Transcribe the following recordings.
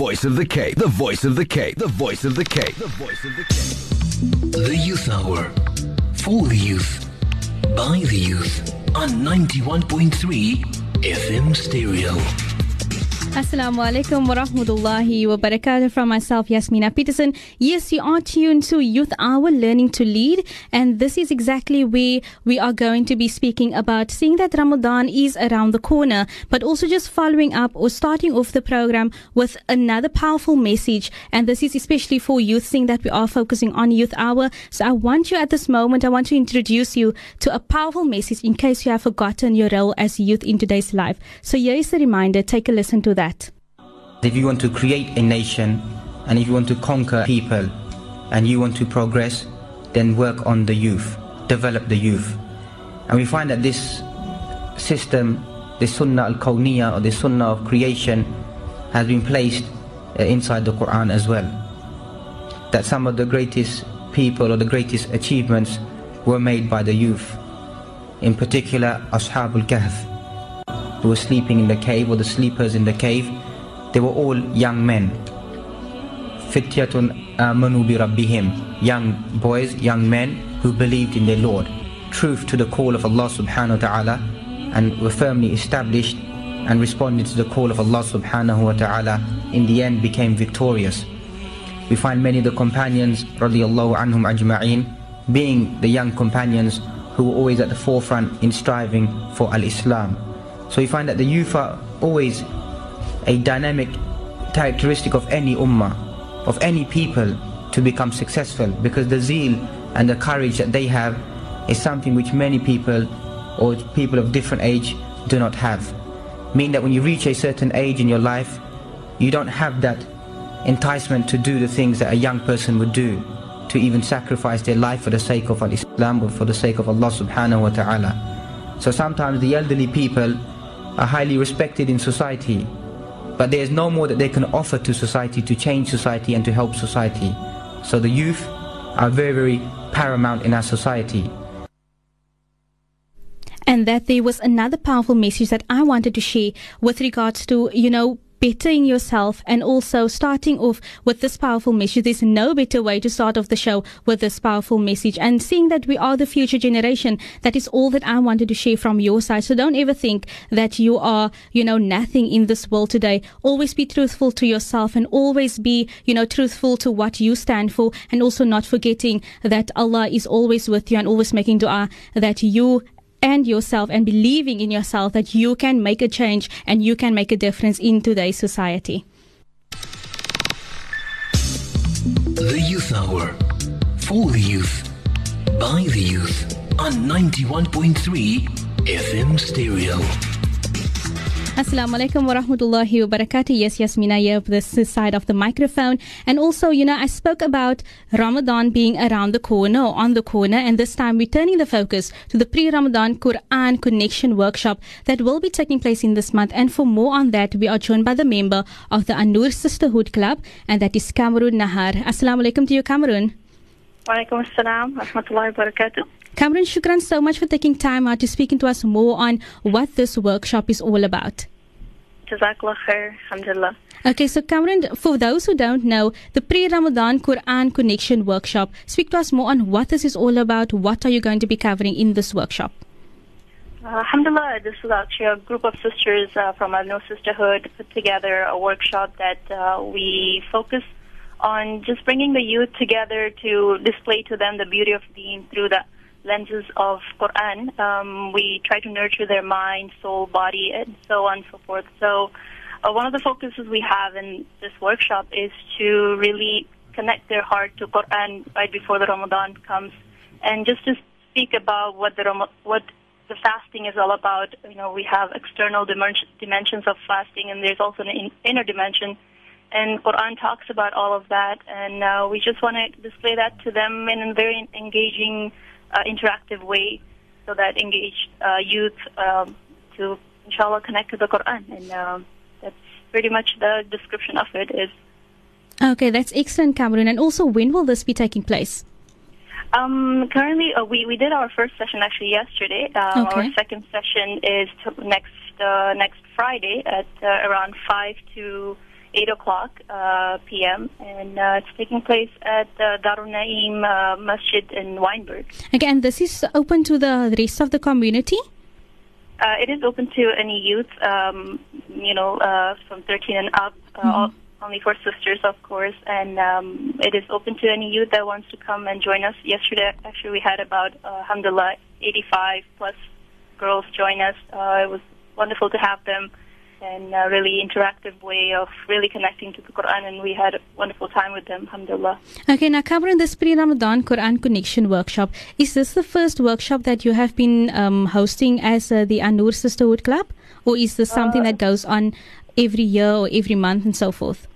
voice of the Cape. The voice of the Cape. The voice of the Cape. The voice of the Cape. The Youth Hour. For the youth. By the youth. On 91.3 FM Stereo. Assalamu alaikum wa rahmatullahi wa barakatuh from myself, Yasmina Peterson. Yes, you are tuned to Youth Hour Learning to Lead, and this is exactly where we are going to be speaking about seeing that Ramadan is around the corner, but also just following up or starting off the program with another powerful message. And this is especially for youth, seeing that we are focusing on Youth Hour. So I want you at this moment, I want to introduce you to a powerful message in case you have forgotten your role as youth in today's life. So here is a reminder, take a listen to that. If you want to create a nation and if you want to conquer people and you want to progress, then work on the youth, develop the youth. And we find that this system, the sunnah al-kawniya or the sunnah of creation has been placed uh, inside the Quran as well. That some of the greatest people or the greatest achievements were made by the youth. In particular, Ashabul Kahf, who were sleeping in the cave or the sleepers in the cave, they were all young men. Fityatun amanu bi rabbihim, young boys, young men who believed in their Lord. Truth to the call of Allah subhanahu wa ta'ala and were firmly established and responded to the call of Allah subhanahu wa ta'ala in the end became victorious. We find many of the companions radiallahu anhum ajma'in being the young companions who were always at the forefront in striving for al-Islam. So you find that the youth are always a dynamic characteristic of any ummah, of any people to become successful because the zeal and the courage that they have is something which many people or people of different age do not have. Meaning that when you reach a certain age in your life, you don't have that enticement to do the things that a young person would do, to even sacrifice their life for the sake of Islam or for the sake of Allah subhanahu wa ta'ala. So sometimes the elderly people are highly respected in society, but there is no more that they can offer to society to change society and to help society. So the youth are very, very paramount in our society. and that there was another powerful message that I wanted to share with regards to, you know, bettering yourself and also starting off with this powerful message. There's no better way to start off the show with this powerful message and seeing that we are the future generation. That is all that I wanted to share from your side. So don't ever think that you are, you know, nothing in this world today. Always be truthful to yourself and always be, you know, truthful to what you stand for and also not forgetting that Allah is always with you and always making dua that you and yourself and believing in yourself that you can make a change and you can make a difference in today's society. The Youth Hour. For the youth. By the youth. On 91.3 FM Stereo. Assalamu alaikum wa rahmatullahi wa barakatuh. Yes, here of this side of the microphone. And also, you know, I spoke about Ramadan being around the corner or on the corner. And this time we're turning the focus to the pre-Ramadan Quran Connection Workshop that will be taking place in this month. And for more on that, we are joined by the member of the Annur Sisterhood Club, and that is Kamrun Nahar. Assalamu alaikum to you, Kamrun. Walaikum assalam wa rahmatullahi wa barakatuh. Kamrun, shukran so much for taking time out to speaking to us more on what this workshop is all about. Jazakallah khair, alhamdulillah. Okay, so Kamrun, for those who don't know, the pre-Ramadan Quran Connection Workshop, speak to us more on what this is all about. What are you going to be covering in this workshop? Uh, alhamdulillah, this is actually a group of sisters uh, from our No Sisterhood put together a workshop that uh, we focus on just bringing the youth together to display to them the beauty of Deen through the lenses of Quran. Um, we try to nurture their mind, soul, body, and so on and so forth. So, uh, one of the focuses we have in this workshop is to really connect their heart to Quran right before the Ramadan comes, and just to speak about what the what the fasting is all about. You know, we have external dimen- dimensions of fasting, and there's also an in- inner dimension. And Quran talks about all of that, and uh, we just want to display that to them in a very engaging uh, interactive way so that engage uh, youth um, to inshallah connect to the Quran and um, that's pretty much the description of it is Okay, that's excellent, Kamrun. And also, when will this be taking place? um, currently uh, we, we did our first session actually yesterday um, Okay. our second session is next uh, next Friday at uh, around 5 to 8 o'clock uh, p.m. and uh, it's taking place at uh, Darul Naim uh, Masjid in Wynberg. Again, this is open to the rest of the community. Uh, it is open to any youth, um, you know, uh, from 13 and up, uh, all- only for sisters, of course, and um, it is open to any youth that wants to come and join us. Yesterday, actually, we had about, uh, alhamdulillah, 85 plus girls join us. Uh, it was wonderful to have them and a really interactive way of really connecting to the Quran, and we had a wonderful time with them, alhamdulillah. Okay, now covering this pre-Ramadan Quran Connection workshop, is this the first workshop that you have been um, hosting as uh, the Annur Sisterhood Club, or is this something that goes on every year or every month and so forth?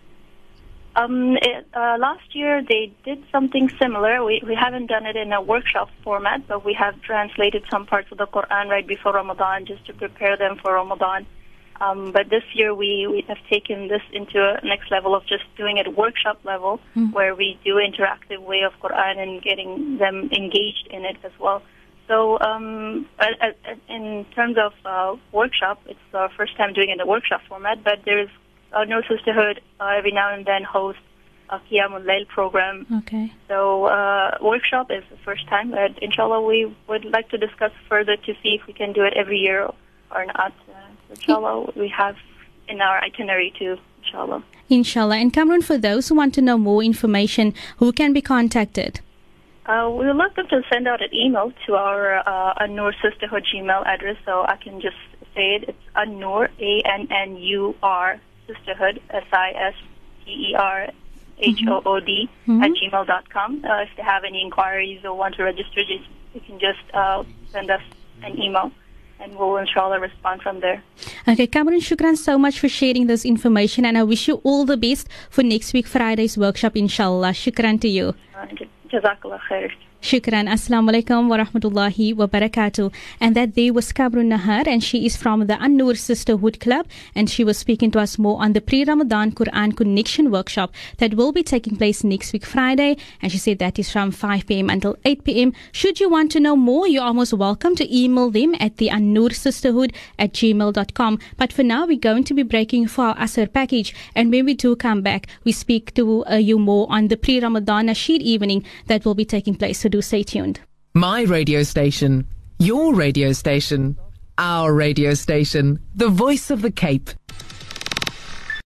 Um, it, uh, last year they did something similar. We we haven't done it in a workshop format, but we have translated some parts of the Quran right before Ramadan just to prepare them for Ramadan. Um, but this year we, we have taken this into a next level of just doing it workshop level, where we do interactive way of Quran and getting them engaged in it as well. So um, in terms of uh, workshop, it's our first time doing it in a workshop format, but there's uh, No Sisterhood uh, every now and then hosts a Qiyamul Layl program. Okay. So uh, workshop is the first time, but inshallah we would like to discuss further to see if we can do it every year or not. Inshallah we have in our itinerary too. Inshallah. Inshallah. And Kamrun, for those who want to know more information, who can be contacted? Uh, we would love them to send out an email to our uh, Annur Sisterhood Gmail address, so I can just say it. It's Annur, A-N-N-U-R, Sisterhood, S-I-S-T-E-R-H-O-O-D, at gmail dot com. Uh, if they have any inquiries or want to register, just, you can just uh, send us an email, and we'll inshallah respond from there. Okay, Kamrun, shukran so much for sharing this information, and I wish you all the best for next week Friday's workshop, inshallah. Shukran to you. Uh, Jazakallah khair. Shukran. Assalamu alaikum wa rahmatullahi wa barakatuh. And that day was Kamrun Nahar, and she is from the An-Nur Sisterhood Club, and she was speaking to us more on the pre-Ramadan Quran Connection workshop that will be taking place next week Friday. And she said that is from 5 p.m. until 8 p.m. Should you want to know more, you're almost welcome to email them at the An-Nur Sisterhood at gmail.com. But for now, we're going to be breaking for our Asr package, and when we do come back, we speak to uh, you more on the pre-Ramadan Nasheed evening that will be taking place. So do stay tuned. My radio station, your radio station, our radio station, the voice of the Cape.